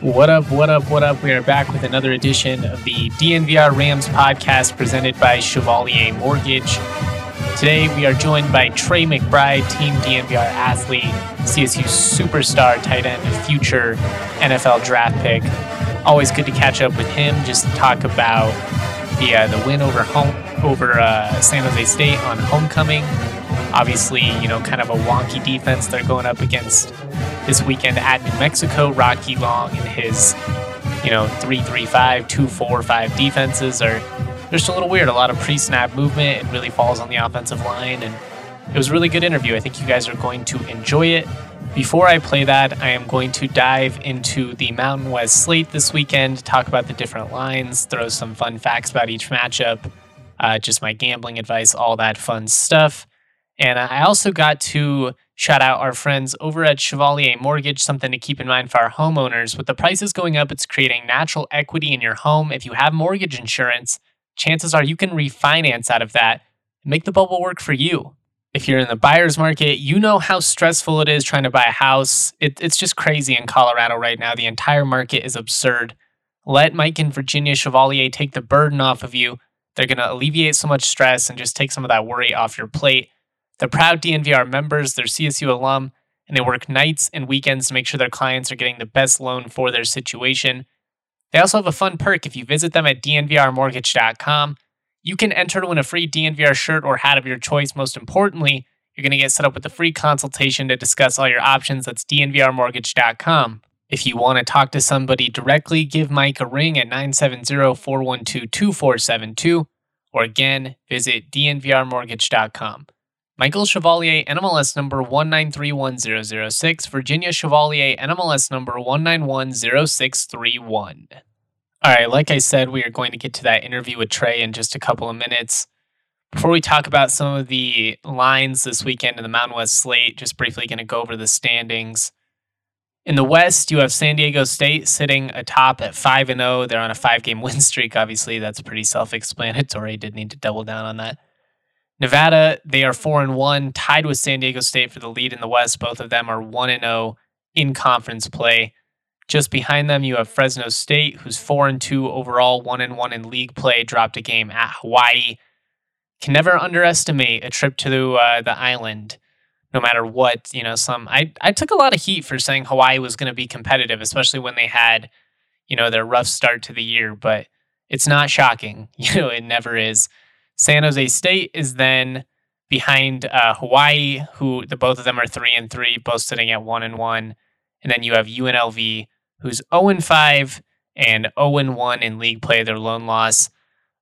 What up, what up, what up? We are back with another edition of the DNVR Rams podcast presented by Chevalier Mortgage. Today we are joined by Trey McBride, Team DNVR athlete, CSU superstar, tight end, future NFL draft pick. Always good to catch up with him, just to talk about the uh, the win over home over uh, San Jose State on homecoming. Obviously, you know, kind of a wonky defense they're going up against this weekend at New Mexico. Rocky Long and his, you know, 3 3 5, 2 4 5 defenses are just a little weird. A lot of pre snap movement. It really falls on the offensive line. And it was a really good interview. I think you guys are going to enjoy it. Before I play that, I am going to dive into the Mountain West slate this weekend, talk about the different lines, throw some fun facts about each matchup, uh, just my gambling advice, all that fun stuff. And I also got to shout out our friends over at Chevalier Mortgage, something to keep in mind for our homeowners. With the prices going up, it's creating natural equity in your home. If you have mortgage insurance, chances are you can refinance out of that and make the bubble work for you. If you're in the buyer's market, you know how stressful it is trying to buy a house. It, it's just crazy in Colorado right now. The entire market is absurd. Let Mike and Virginia Chevalier take the burden off of you. They're going to alleviate so much stress and just take some of that worry off your plate. They're proud DNVR members, they're CSU alum, and they work nights and weekends to make sure their clients are getting the best loan for their situation. They also have a fun perk if you visit them at dnvrmortgage.com. You can enter to win a free DNVR shirt or hat of your choice. Most importantly, you're going to get set up with a free consultation to discuss all your options. That's dnvrmortgage.com. If you want to talk to somebody directly, give Mike a ring at 970 412 2472. Or again, visit dnvrmortgage.com. Michael Chevalier, NMLS number 1931006, Virginia Chevalier, NMLS number 1910631. All right, like I said, we are going to get to that interview with Trey in just a couple of minutes. Before we talk about some of the lines this weekend in the Mountain West slate, just briefly going to go over the standings. In the West, you have San Diego State sitting atop at 5 and 0. They're on a 5-game win streak, obviously. That's pretty self-explanatory. Did need to double down on that. Nevada, they are 4 and 1, tied with San Diego State for the lead in the West. Both of them are 1 and 0 in conference play. Just behind them, you have Fresno State, who's 4 and 2 overall, 1 and 1 in league play, dropped a game at Hawaii. Can never underestimate a trip to uh, the island, no matter what. You know, some I I took a lot of heat for saying Hawaii was going to be competitive, especially when they had, you know, their rough start to the year. But it's not shocking. You know, it never is. San Jose State is then behind uh, Hawaii, who the both of them are three and three, both sitting at one and one. And then you have UNLV, who's 0 and 5 and 0 and 1 in league play, their lone loss.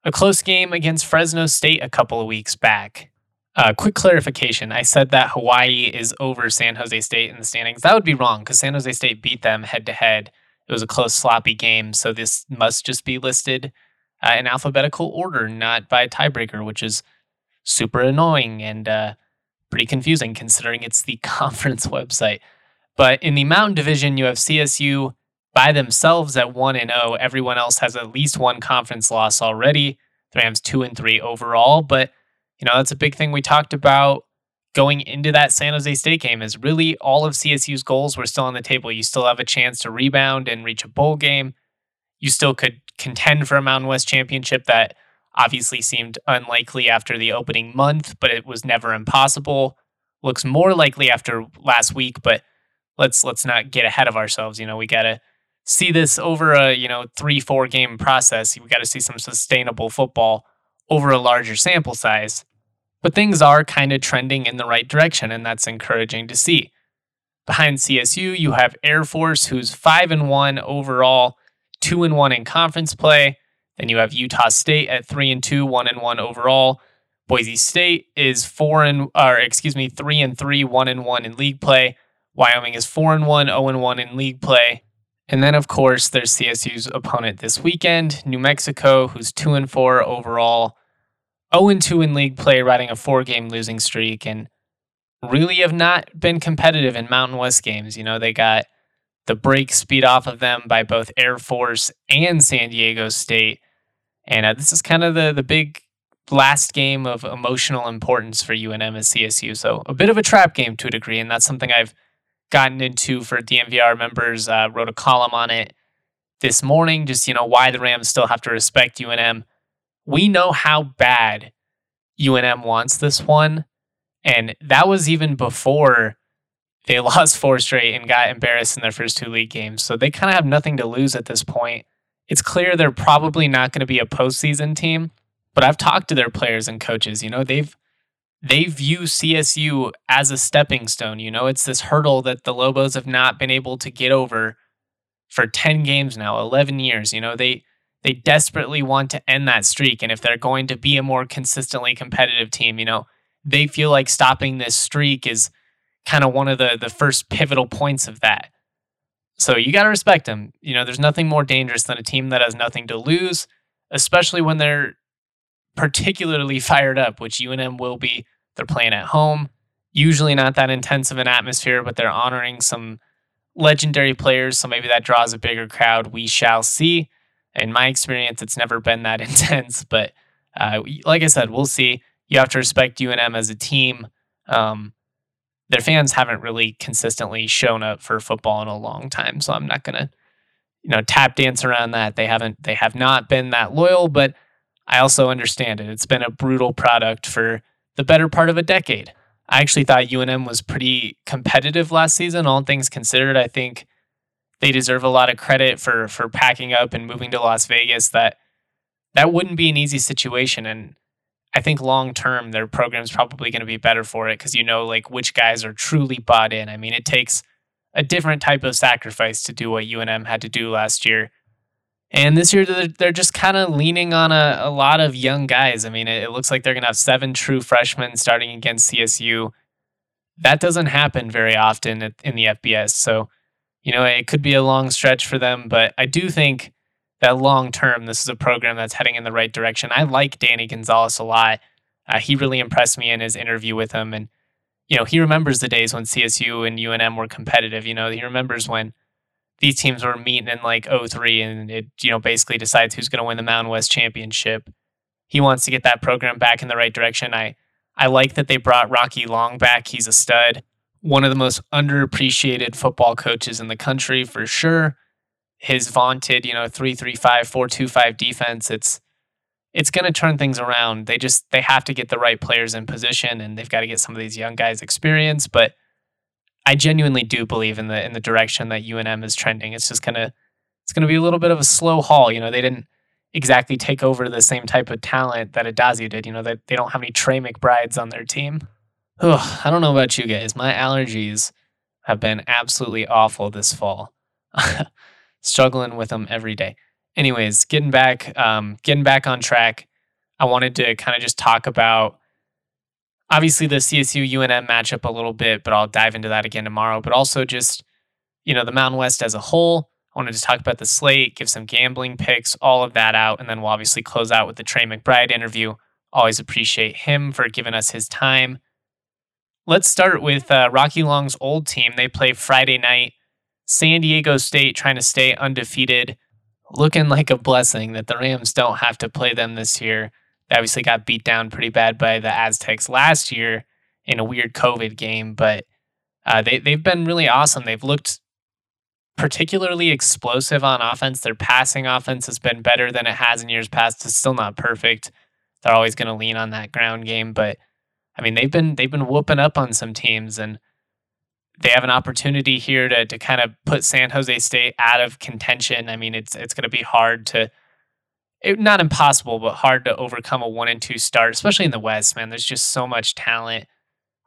A close game against Fresno State a couple of weeks back. Uh, quick clarification I said that Hawaii is over San Jose State in the standings. That would be wrong because San Jose State beat them head to head. It was a close, sloppy game. So this must just be listed uh, in alphabetical order, not by tiebreaker, which is super annoying and uh, pretty confusing considering it's the conference website. But in the Mountain Division, you have CSU by themselves at 1 and 0. Everyone else has at least one conference loss already. The Rams 2 and 3 overall, but you know, that's a big thing we talked about going into that San Jose State game is really all of CSU's goals were still on the table. You still have a chance to rebound and reach a bowl game. You still could contend for a Mountain West championship that obviously seemed unlikely after the opening month, but it was never impossible. Looks more likely after last week, but let's let's not get ahead of ourselves. You know, we gotta see this over a you know three four game process. We got to see some sustainable football over a larger sample size. But things are kind of trending in the right direction, and that's encouraging to see. Behind CSU, you have Air Force, who's five and one overall two and one in conference play. Then you have Utah State at three and two, one and one overall. Boise State is four and or excuse me, three and three, one and one in league play. Wyoming is four and one, zero and one in league play. And then of course there's CSU's opponent this weekend, New Mexico, who's two and four overall, 0 and two in league play, riding a four game losing streak, and really have not been competitive in Mountain West games. You know, they got the break speed off of them by both Air Force and San Diego State. And uh, this is kind of the the big last game of emotional importance for UNM as CSU. So a bit of a trap game to a degree, and that's something I've gotten into for DNVR members. Uh, wrote a column on it this morning, just, you know, why the Rams still have to respect UNM. We know how bad UNM wants this one. And that was even before they lost four straight and got embarrassed in their first two league games. So they kind of have nothing to lose at this point. It's clear they're probably not going to be a postseason team, but I've talked to their players and coaches. You know, they've they view CSU as a stepping stone. You know, it's this hurdle that the Lobos have not been able to get over for 10 games now, 11 years. You know, they they desperately want to end that streak and if they're going to be a more consistently competitive team, you know, they feel like stopping this streak is kind of one of the the first pivotal points of that. So you got to respect them. You know, there's nothing more dangerous than a team that has nothing to lose, especially when they're particularly fired up, which UNM will be. They're playing at home. Usually not that intense of an atmosphere, but they're honoring some legendary players. So maybe that draws a bigger crowd. We shall see. In my experience, it's never been that intense. But uh, like I said, we'll see. You have to respect UNM as a team. Um, their fans haven't really consistently shown up for football in a long time, so I'm not gonna, you know, tap dance around that. They haven't, they have not been that loyal, but I also understand it. It's been a brutal product for the better part of a decade. I actually thought UNM was pretty competitive last season, all things considered. I think they deserve a lot of credit for for packing up and moving to Las Vegas. That that wouldn't be an easy situation, and I think long term their program's probably going to be better for it because you know like which guys are truly bought in. I mean, it takes a different type of sacrifice to do what UNM had to do last year. And this year they're, they're just kind of leaning on a, a lot of young guys. I mean, it looks like they're going to have seven true freshmen starting against CSU. That doesn't happen very often in the FBS. So, you know, it could be a long stretch for them, but I do think that long term, this is a program that's heading in the right direction. I like Danny Gonzales a lot. Uh, he really impressed me in his interview with him. And, you know, he remembers the days when CSU and UNM were competitive. You know, he remembers when these teams were meeting in like 03 and it, you know, basically decides who's going to win the Mountain West Championship. He wants to get that program back in the right direction. I, I like that they brought Rocky Long back. He's a stud. One of the most underappreciated football coaches in the country for sure his vaunted, you know, three three five, four two five defense, it's it's gonna turn things around. They just they have to get the right players in position and they've got to get some of these young guys experience. But I genuinely do believe in the in the direction that UNM is trending. It's just gonna it's gonna be a little bit of a slow haul. You know, they didn't exactly take over the same type of talent that Addazio did. You know, that they don't have any Trey McBrides on their team. Ugh, I don't know about you guys. My allergies have been absolutely awful this fall. struggling with them every day. Anyways, getting back, um, getting back on track. I wanted to kind of just talk about obviously the CSU UNM matchup a little bit, but I'll dive into that again tomorrow. But also just you know the Mountain West as a whole. I wanted to talk about the slate, give some gambling picks, all of that out, and then we'll obviously close out with the Trey McBride interview. Always appreciate him for giving us his time. Let's start with uh, Rocky Long's old team. They play Friday night San Diego State trying to stay undefeated, looking like a blessing that the Rams don't have to play them this year. They obviously got beat down pretty bad by the Aztecs last year in a weird COVID game, but uh, they they've been really awesome. They've looked particularly explosive on offense. Their passing offense has been better than it has in years past. It's still not perfect. They're always going to lean on that ground game, but I mean they've been they've been whooping up on some teams and they have an opportunity here to to kind of put San Jose State out of contention. I mean, it's it's going to be hard to it, not impossible, but hard to overcome a one and two start, especially in the West. Man, there's just so much talent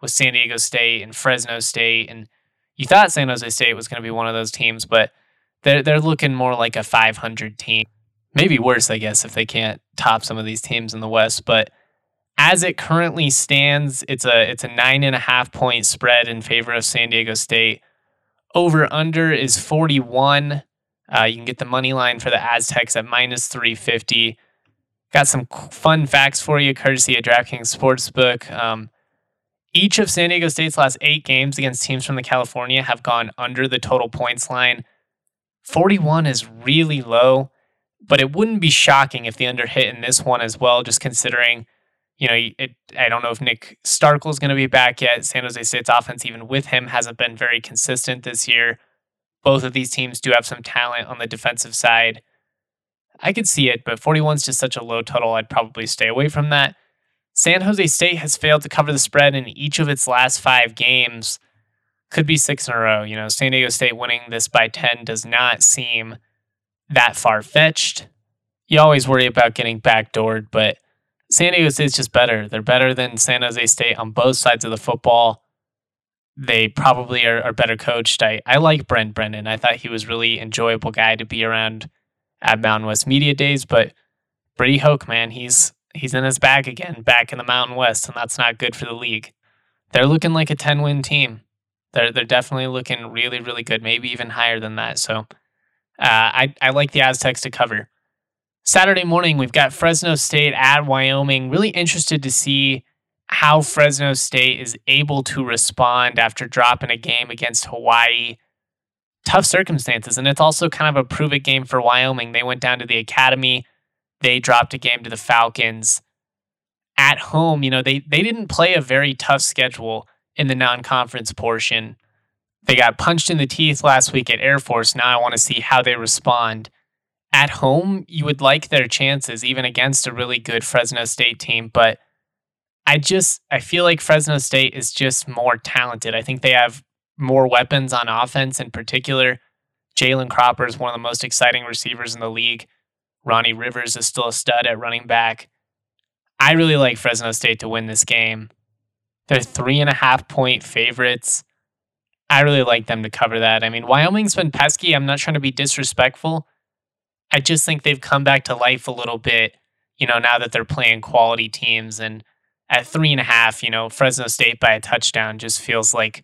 with San Diego State and Fresno State, and you thought San Jose State was going to be one of those teams, but they're they're looking more like a 500 team, maybe worse, I guess, if they can't top some of these teams in the West, but as it currently stands, it's a it's a nine and a half point spread in favor of San Diego State. Over under is 41. Uh, you can get the money line for the Aztecs at minus 350. Got some fun facts for you, courtesy of DraftKings Sportsbook. Um, each of San Diego State's last eight games against teams from the California have gone under the total points line. 41 is really low, but it wouldn't be shocking if the under hit in this one as well, just considering you know, it, I don't know if Nick Starkel is going to be back yet. San Jose State's offense, even with him, hasn't been very consistent this year. both of these teams do have some talent on the defensive side. I could see it, but 41 is just such a low total. I'd probably stay away from that. San Jose State has failed to cover the spread in each of its last five games. Could be six in a row. You know, San Diego State winning this by 10 does not seem that far fetched. You always worry about getting backdoored, but San Diego State is just better. They're better than San Jose State on both sides of the football. They probably are, are better coached. I, I like Brent Brennan. I thought he was really enjoyable guy to be around at Mountain West Media Days, but Brady Hoke, man, he's he's in his bag again, back in the Mountain West, and that's not good for the league. They're looking like a 10 win team. They're they're definitely looking really, really good, maybe even higher than that. So uh, I, I like the Aztecs to cover. Saturday morning, we've got Fresno State at Wyoming. Really interested to see how Fresno State is able to respond after dropping a game against Hawaii. Tough circumstances, and it's also kind of a prove it game for Wyoming. They went down to the academy they dropped a game to the Falcons at home. You know, they they didn't play a very tough schedule in the non-conference portion. They got punched in the teeth last week at Air Force. Now I want to see how they respond. At home, you would like their chances even against a really good Fresno State team, but I just I feel like Fresno State is just more talented. I think they have more weapons on offense in particular. Jalen Cropper is one of the most exciting receivers in the league. Ronnie Rivers is still a stud at running back. I really like Fresno State to win this game. They're three and a half point favorites. I really like them to cover that. I mean, Wyoming's been pesky. I'm not trying to be disrespectful. I just think they've come back to life a little bit, you know, now that they're playing quality teams. And at three and a half, you know, Fresno State by a touchdown just feels like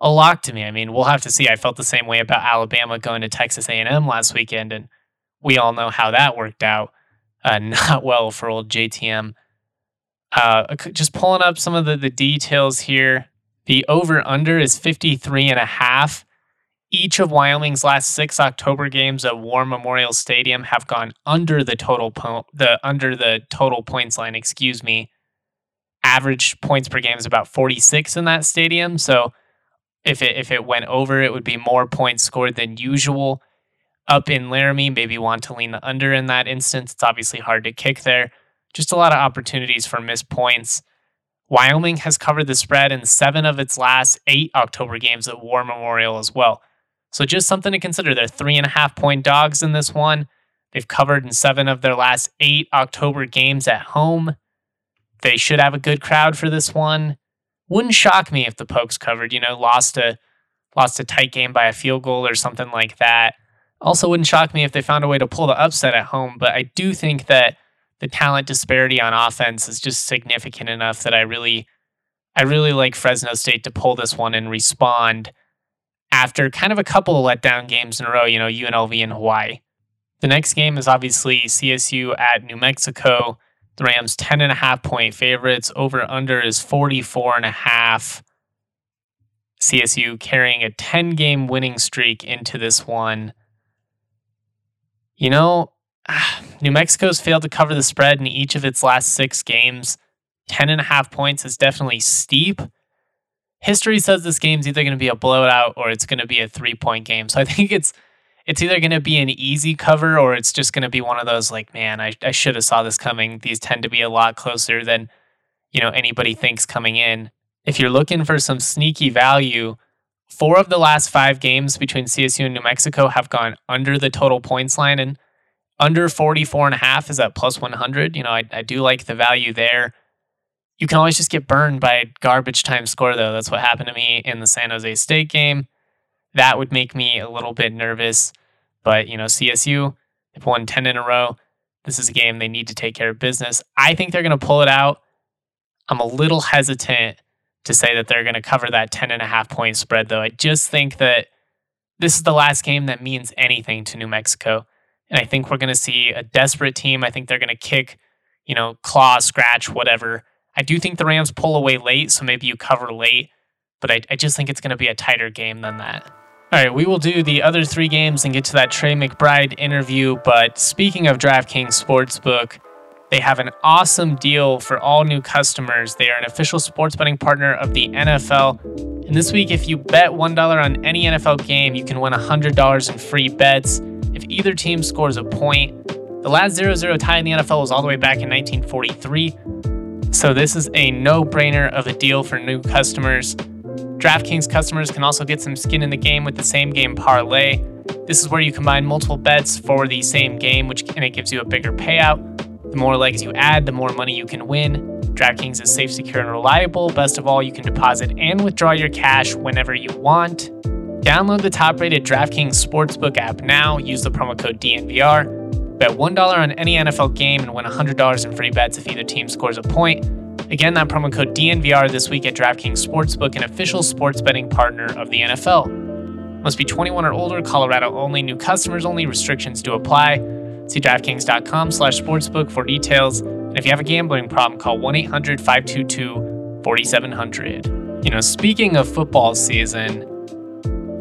a lock to me. I mean, we'll have to see. I felt the same way about Alabama going to Texas A&M last weekend, and we all know how that worked out. Uh, not well for old JTM. Uh, just pulling up some of the, the details here. The over under is 53 and a half. Each of Wyoming's last six October games at War Memorial Stadium have gone under the total po- the under the total points line. Excuse me. Average points per game is about 46 in that stadium. So if it if it went over, it would be more points scored than usual up in Laramie, maybe want to lean the under in that instance. It's obviously hard to kick there. Just a lot of opportunities for missed points. Wyoming has covered the spread in seven of its last eight October games at War Memorial as well. So just something to consider. They're three and a half point dogs in this one. They've covered in seven of their last eight October games at home. They should have a good crowd for this one. Wouldn't shock me if the Pokes covered, you know, lost a lost a tight game by a field goal or something like that. Also, wouldn't shock me if they found a way to pull the upset at home, but I do think that the talent disparity on offense is just significant enough that I really, I really like Fresno State to pull this one and respond after kind of a couple of letdown games in a row. You know, UNLV and Hawaii. The next game is obviously CSU at New Mexico. The Rams 10 and a half point favorites. Over under is 44 and a half. CSU carrying a 10 game winning streak into this one. You know, New Mexico's failed to cover the spread in each of its last six games. Ten and a half points is definitely steep. History says this game's either going to be a blowout or it's going to be a three point game. So I think it's it's either going to be an easy cover or it's just going to be one of those like, man, I, I should have saw this coming. These tend to be a lot closer than you know anybody thinks coming in. If you're looking for some sneaky value, Four of the last five games between CSU and New Mexico have gone under the total points line and under 44 and a half is at plus 100. You know, I, I do like the value there. You can always just get burned by garbage time score, though. That's what happened to me in the San Jose State game. That would make me a little bit nervous. But, you know, CSU, they've won 10 in a row. This is a game they need to take care of business. I think they're going to pull it out. I'm a little hesitant to say that they're going to cover that 10 and a half point spread, though. I just think that this is the last game that means anything to New Mexico. And I think we're going to see a desperate team. I think they're going to kick, you know, claw, scratch, whatever. I do think the Rams pull away late, so maybe you cover late, but I, I just think it's going to be a tighter game than that. All right, we will do the other three games and get to that Trey McBride interview. But speaking of DraftKings Sportsbook, they have an awesome deal for all new customers. They are an official sports betting partner of the NFL. And this week, if you bet $1 on any NFL game, you can win $100 in free bets if either team scores a point. The last 0 0 tie in the NFL was all the way back in 1943. So this is a no brainer of a deal for new customers. DraftKings customers can also get some skin in the game with the same game parlay. This is where you combine multiple bets for the same game, which and it gives you a bigger payout. The more legs you add, the more money you can win. DraftKings is safe, secure, and reliable. Best of all, you can deposit and withdraw your cash whenever you want. Download the top rated DraftKings Sportsbook app now. Use the promo code DNVR. Bet $1 on any NFL game and win $100 in free bets if either team scores a point. Again, that promo code DNVR this week at DraftKings Sportsbook, an official sports betting partner of the NFL. Must be 21 or older, Colorado only, new customers only, restrictions do apply. See DraftKings.com slash sportsbook for details. And if you have a gambling problem, call 1 800 522 4700. You know, speaking of football season,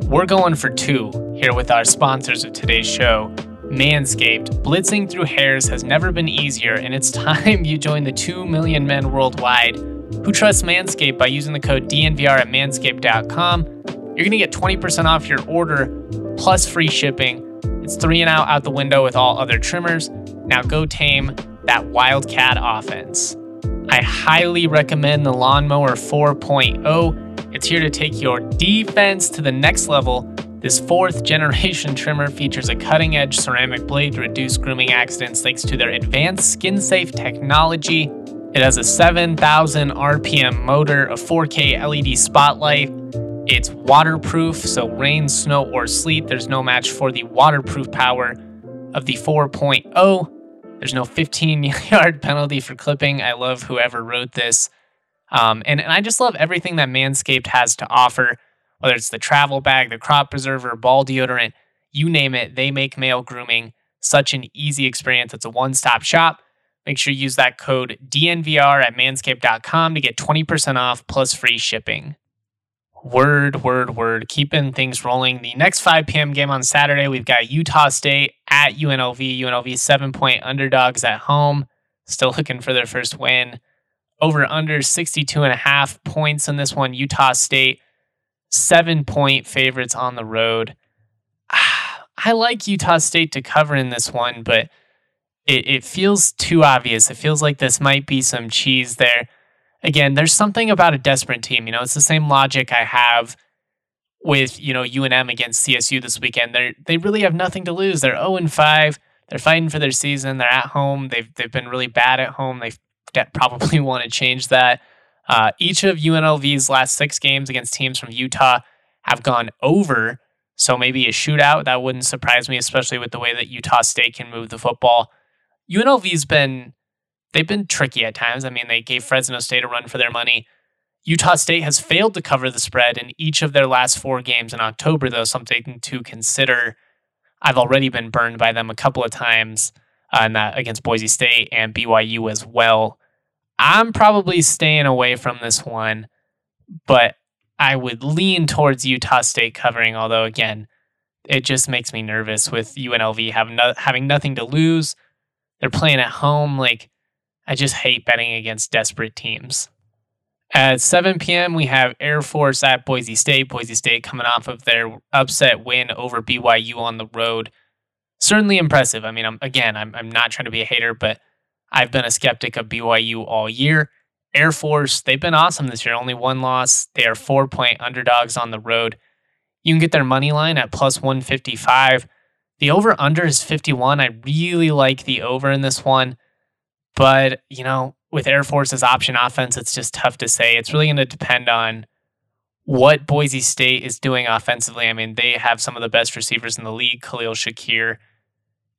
we're going for two here with our sponsors of today's show. Manscaped. Blitzing through hairs has never been easier, and it's time you join the 2 million men worldwide who trust Manscaped by using the code DNVR at manscaped.com. You're going to get 20% off your order plus free shipping. It's three and out out the window with all other trimmers. Now go tame that Wildcat offense. I highly recommend the Lawnmower 4.0. It's here to take your defense to the next level this fourth generation trimmer features a cutting edge ceramic blade to reduce grooming accidents thanks to their advanced skin safe technology. It has a 7,000 RPM motor, a 4K LED spotlight. It's waterproof, so rain, snow, or sleet, there's no match for the waterproof power of the 4.0. There's no 15 yard penalty for clipping. I love whoever wrote this. Um, and, and I just love everything that Manscaped has to offer whether it's the travel bag, the crop preserver, ball deodorant, you name it, they make male grooming such an easy experience. It's a one stop shop. Make sure you use that code DNVR at manscaped.com to get 20% off plus free shipping. Word, word, word. Keeping things rolling. The next 5 p.m. game on Saturday, we've got Utah State at UNLV. UNLV seven point underdogs at home. Still looking for their first win. Over under 62 and a half points in this one. Utah State seven point favorites on the road. I like Utah State to cover in this one, but it, it feels too obvious. It feels like this might be some cheese there. Again, there's something about a desperate team. You know, it's the same logic I have with, you know, UNM against CSU this weekend. They they really have nothing to lose. They're 0 and 5. They're fighting for their season. They're at home. They've they've been really bad at home. They probably want to change that. Uh, each of UNLV's last six games against teams from Utah have gone over. So maybe a shootout, that wouldn't surprise me, especially with the way that Utah State can move the football. UNLV's been they've been tricky at times. I mean, they gave Fresno State a run for their money. Utah State has failed to cover the spread in each of their last four games in October, though, something to consider. I've already been burned by them a couple of times uh, that against Boise State and BYU as well. I'm probably staying away from this one, but I would lean towards Utah State covering. Although again, it just makes me nervous with UNLV having no, having nothing to lose. They're playing at home. Like I just hate betting against desperate teams. At 7 p.m., we have Air Force at Boise State. Boise State coming off of their upset win over BYU on the road. Certainly impressive. I mean, I'm, again, I'm, I'm not trying to be a hater, but I've been a skeptic of BYU all year. Air Force, they've been awesome this year. Only one loss. They are four point underdogs on the road. You can get their money line at plus 155. The over under is 51. I really like the over in this one. But, you know, with Air Force's option offense, it's just tough to say. It's really going to depend on what Boise State is doing offensively. I mean, they have some of the best receivers in the league. Khalil Shakir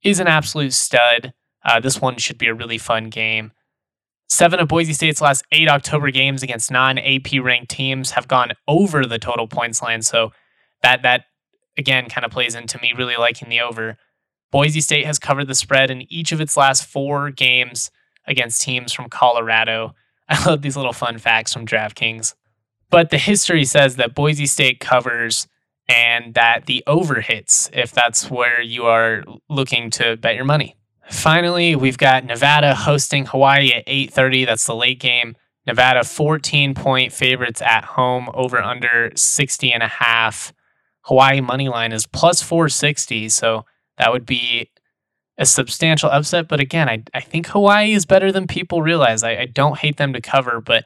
is an absolute stud. Uh, this one should be a really fun game. Seven of Boise State's last eight October games against non AP ranked teams have gone over the total points line. So that that again kind of plays into me really liking the over. Boise State has covered the spread in each of its last four games against teams from Colorado. I love these little fun facts from DraftKings. But the history says that Boise State covers and that the over hits if that's where you are looking to bet your money. Finally, we've got Nevada hosting Hawaii at 8:30. That's the late game. Nevada 14 point favorites at home over under 60 and a half. Hawaii money line is plus 460, so that would be a substantial upset. But again, I, I think Hawaii is better than people realize. I, I don't hate them to cover, but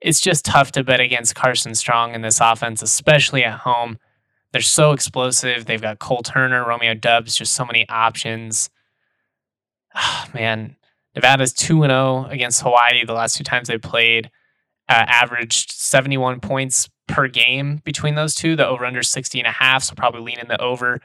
it's just tough to bet against Carson Strong in this offense, especially at home. They're so explosive. They've got Cole Turner, Romeo Doubs, just so many options. Oh, man, Nevada's 2 0 against Hawaii the last two times they played, uh, averaged 71 points per game between those two. The over under 60 and a half, so probably lean in the over.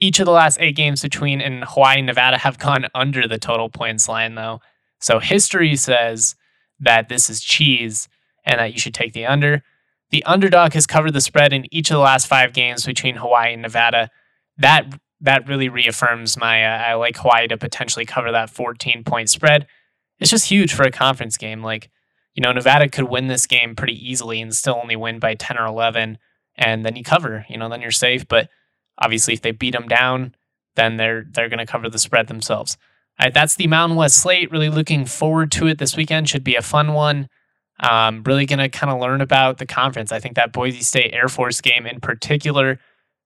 Each of the last eight games between in Hawaii and Nevada have gone under the total points line, though. So history says that this is cheese and that you should take the under. The underdog has covered the spread in each of the last five games between Hawaii and Nevada. That that really reaffirms my uh, I like Hawaii to potentially cover that 14 point spread. It's just huge for a conference game. Like, you know, Nevada could win this game pretty easily and still only win by 10 or 11 and then you cover, you know, then you're safe, but obviously if they beat them down, then they're they're going to cover the spread themselves. All right, that's the Mountain West slate. Really looking forward to it this weekend. Should be a fun one. Um, really going to kind of learn about the conference. I think that Boise State Air Force game in particular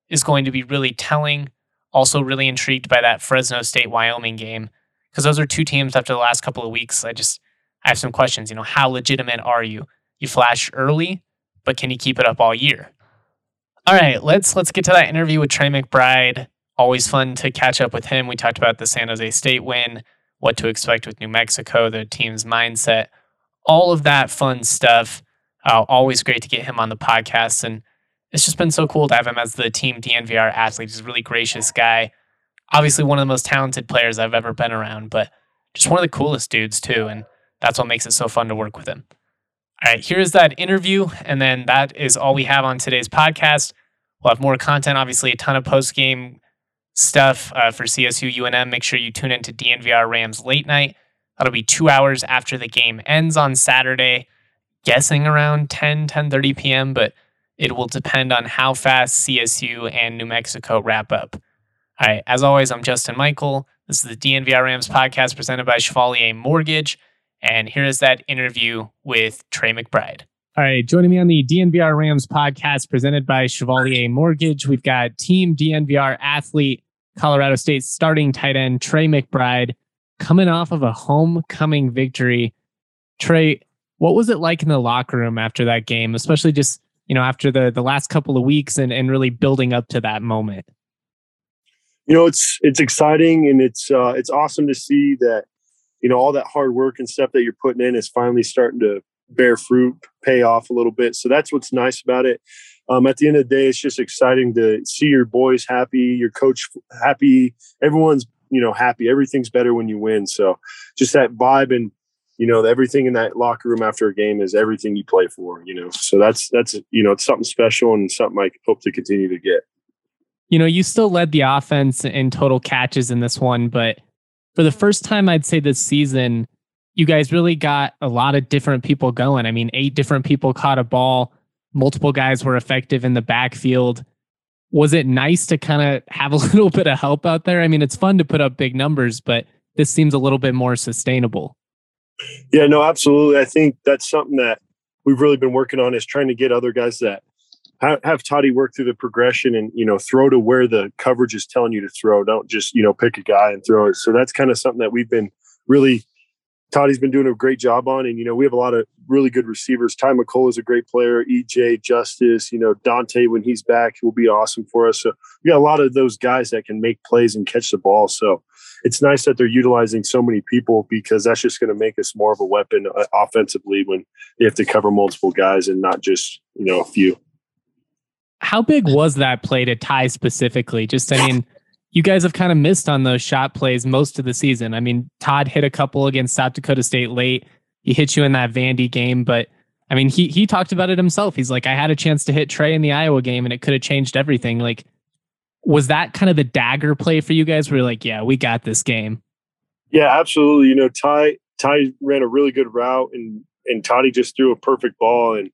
is going to be really telling. Also, really intrigued by that Fresno State Wyoming game because those are two teams after the last couple of weeks. I just I have some questions. You know, how legitimate are you? You flash early, but can you keep it up all year? All right, let's let's get to that interview with Trey McBride. Always fun to catch up with him. We talked about the San Jose State win, what to expect with New Mexico, the team's mindset, all of that fun stuff. Uh, always great to get him on the podcast, and it's just been so cool to have him as the team DNVR athlete. He's a really gracious guy. Obviously, one of the most talented players I've ever been around, but just one of the coolest dudes, too. And that's what makes it so fun to work with him. All right, here's that interview. And then that is all we have on today's podcast. We'll have more content, obviously, a ton of post game stuff uh, for CSU UNM. Make sure you tune into DNVR Rams late night. That'll be two hours after the game ends on Saturday, guessing around 10, 10 30 p.m., but it will depend on how fast CSU and New Mexico wrap up. All right, as always, I'm Justin Michael. This is the DNVR Rams podcast presented by Chevalier Mortgage. And here is that interview with Trey McBride. All right, joining me on the DNVR Rams podcast presented by Chevalier Mortgage, we've got Team DNVR athlete, Colorado State starting tight end Trey McBride, coming off of a homecoming victory. Trey, what was it like in the locker room after that game, especially just you know, after the the last couple of weeks and and really building up to that moment? You know, it's it's exciting and it's uh, it's awesome to see that you know all that hard work and stuff that you're putting in is finally starting to bear fruit, pay off a little bit. So that's what's nice about it. Um, at the end of the day, it's just exciting to see your boys happy, your coach happy, everyone's you know happy. Everything's better when you win. So just that vibe and you know everything in that locker room after a game is everything you play for you know? So that's that's you know it's something special and something i hope to continue to get. You know you still led the offense in total catches in this one but for the mm-hmm. first time i'd say this season you guys really got a lot of different people going. I mean eight different people caught a ball. Multiple guys were effective in the backfield. Was it nice to kind of have a little bit of help out there? I mean it's fun to put up big numbers but this seems a little bit more sustainable yeah, no, absolutely. I think that's something that we've really been working on is trying to get other guys that have Toddy work through the progression and you know throw to where the coverage is telling you to throw. Don't just you know pick a guy and throw it. So that's kind of something that we've been really Toddy's been doing a great job on. And, you know, we have a lot of really good receivers. Ty McCullouch is a great player. EJ, Justice, you know, Dante, when he's back, will be awesome for us. So we got a lot of those guys that can make plays and catch the ball. So it's nice that they're utilizing so many people because that's just going to make us more of a weapon uh, offensively when they have to cover multiple guys and not just, you know, a few. How big was that play to tie specifically? Just, I mean, you guys have kind of missed on those shot plays most of the season. I mean, Todd hit a couple against South Dakota State late. He hit you in that Vandy game, but I mean, he he talked about it himself. He's like, I had a chance to hit Trey in the Iowa game, and it could have changed everything. Like, was that kind of the dagger play for you guys? You're like, yeah, we got this game. Yeah, absolutely. You know, Ty Ty ran a really good route, and and Toddy just threw a perfect ball, and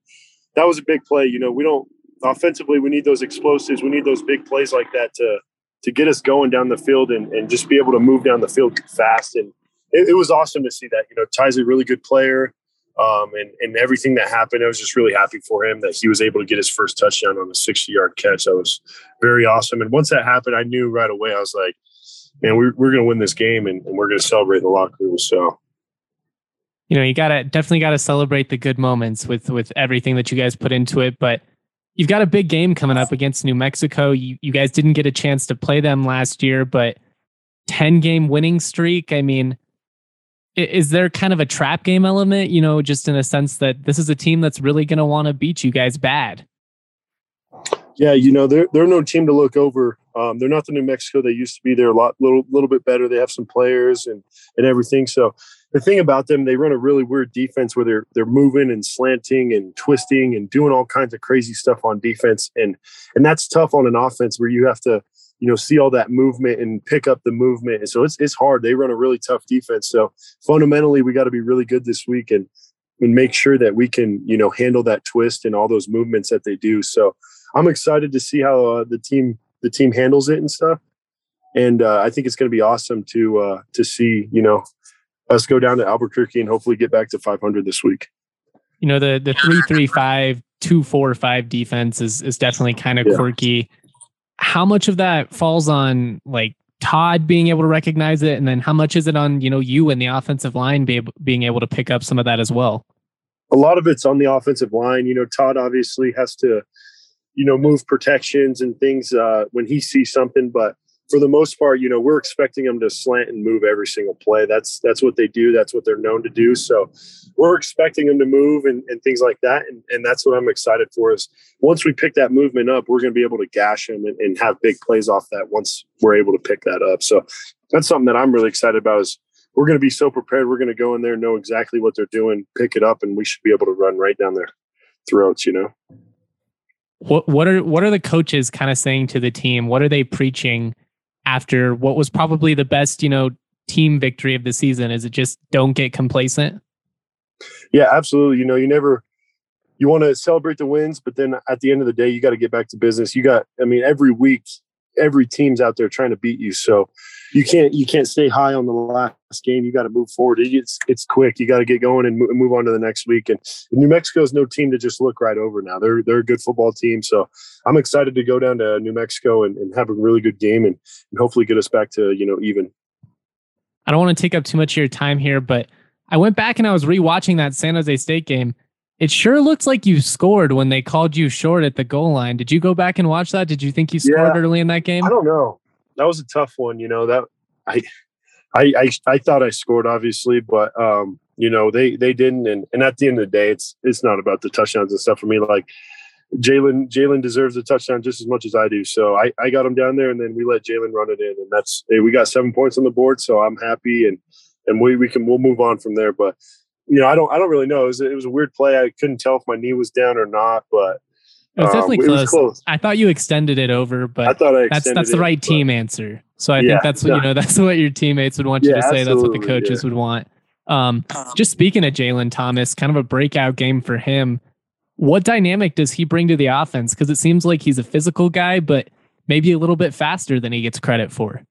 that was a big play. You know, we don't offensively, we need those explosives. We need those big plays like that to to get us going down the field and, and just be able to move down the field fast. And it, it was awesome to see that. You know, Ty's a really good player. Um, and, and everything that happened, I was just really happy for him that he was able to get his first touchdown on a 60 yard catch. That was very awesome. And once that happened, I knew right away, I was like, man, we're, we're going to win this game and, and we're going to celebrate the locker room. So, you know, you gotta definitely gotta celebrate the good moments with with everything that you guys put into it. But you've got a big game coming up against New Mexico. You you guys didn't get a chance to play them last year, but 10 game winning streak. I mean, is there kind of a trap game element, you know, just in a sense that this is a team that's really going to want to beat you guys bad? Yeah, you know, they're they're no team to look over. Um, they're not the New Mexico they used to be. They're a lot little little bit better. They have some players and and everything. So the thing about them, they run a really weird defense where they're they're moving and slanting and twisting and doing all kinds of crazy stuff on defense, and and that's tough on an offense where you have to you know see all that movement and pick up the movement. And so it's it's hard. They run a really tough defense. So fundamentally, we got to be really good this week and and make sure that we can you know handle that twist and all those movements that they do. So I'm excited to see how uh, the team the team handles it and stuff. And uh, I think it's going to be awesome to uh, to see you know us go down to Albuquerque and hopefully get back to 500 this week. You know the the three three five two four five defense is is definitely kind of yeah. quirky. How much of that falls on like Todd being able to recognize it, and then how much is it on you know you and the offensive line be able, being able to pick up some of that as well? A lot of it's on the offensive line. You know, Todd obviously has to, you know, move protections and things uh, when he sees something, but for the most part, you know, we're expecting them to slant and move every single play. That's that's what they do. That's what they're known to do. So we're expecting them to move and, and things like that. And, and that's what I'm excited for is once we pick that movement up, we're going to be able to gash them and, and have big plays off that once we're able to pick that up. So that's something that I'm really excited about is we're going to be so prepared. We're going to go in there, know exactly what they're doing, pick it up, and we should be able to run right down their throats, you know? What what are what are the coaches kind of saying to the team? What are they preaching after what was probably the best, you know, team victory of the season? Is it just don't get complacent? Yeah, absolutely. You know, you never you want to celebrate the wins, but then at the end of the day, you got to get back to business. You got, I mean, every week, every team's out there trying to beat you. So you can't you can't stay high on the last game. You got to move forward. It's it's quick. You got to get going and move on to the next week. And New Mexico is no team to just look right over now. They're they're a good football team. So I'm excited to go down to New Mexico and, and have a really good game and, and hopefully get us back to you know even. I don't want to take up too much of your time here, but I went back and I was rewatching that San Jose State game. It sure looks like you scored when they called you short at the goal line. Did you go back and watch that? Did you think you scored yeah, early in that game? I don't know that was a tough one. You know that I, I, I, I thought I scored obviously, but um, you know they they didn't. And and at the end of the day, it's it's not about the touchdowns and stuff for me. Like Jalen Jalen deserves a touchdown just as much as I do. So I I got him down there, and then we let Jalen run it in, and that's hey, we got seven points on the board. So I'm happy, and and we we can we'll move on from there. But you know I don't I don't really know. It was, it was a weird play. I couldn't tell if my knee was down or not, but it was definitely um, close. Was close. I thought you extended it over, but I thought I that's that's the right it, team answer. So I yeah, think that's what you know. That's what your teammates would want you yeah, to say. That's what the coaches yeah. would want. Um, just speaking of Jalen Thomas, kind of a breakout game for him. What dynamic does he bring to the offense? Because it seems like he's a physical guy, but maybe a little bit faster than he gets credit for.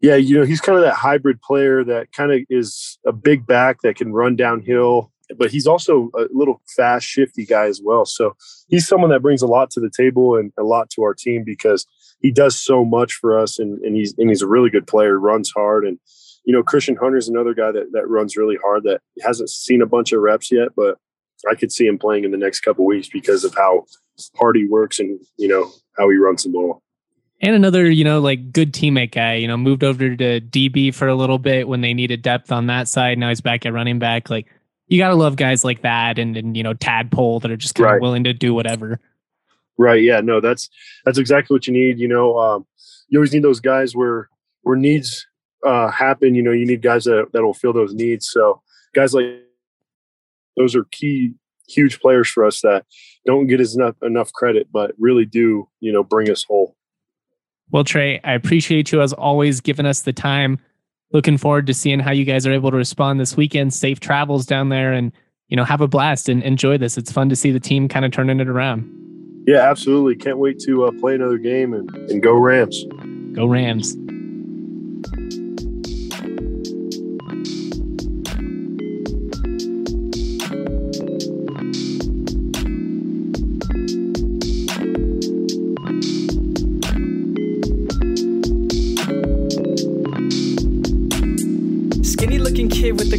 Yeah, you know, he's kind of that hybrid player that kind of is a big back that can run downhill but he's also a little fast, shifty guy as well. So he's someone that brings a lot to the table and a lot to our team because he does so much for us, and, and he's and he's a really good player. Runs hard, and you know Christian Hunter's is another guy that that runs really hard. That hasn't seen a bunch of reps yet, but I could see him playing in the next couple weeks because of how hard he works and you know how he runs the ball. And another, you know, like good teammate guy, you know, moved over to DB for a little bit when they needed depth on that side. Now he's back at running back. Like you gotta love guys like that and and you know tadpole that are just kind of right. willing to do whatever. Right. Yeah. No. That's that's exactly what you need. You know, um, you always need those guys where where needs uh, happen. You know, you need guys that that will fill those needs. So guys like those are key, huge players for us that don't get as enough enough credit, but really do you know bring us whole. Well, Trey, I appreciate you as always giving us the time looking forward to seeing how you guys are able to respond this weekend. Safe travels down there and, you know, have a blast and enjoy this. It's fun to see the team kind of turning it around. Yeah, absolutely. Can't wait to uh, play another game and, and go Rams. Go Rams.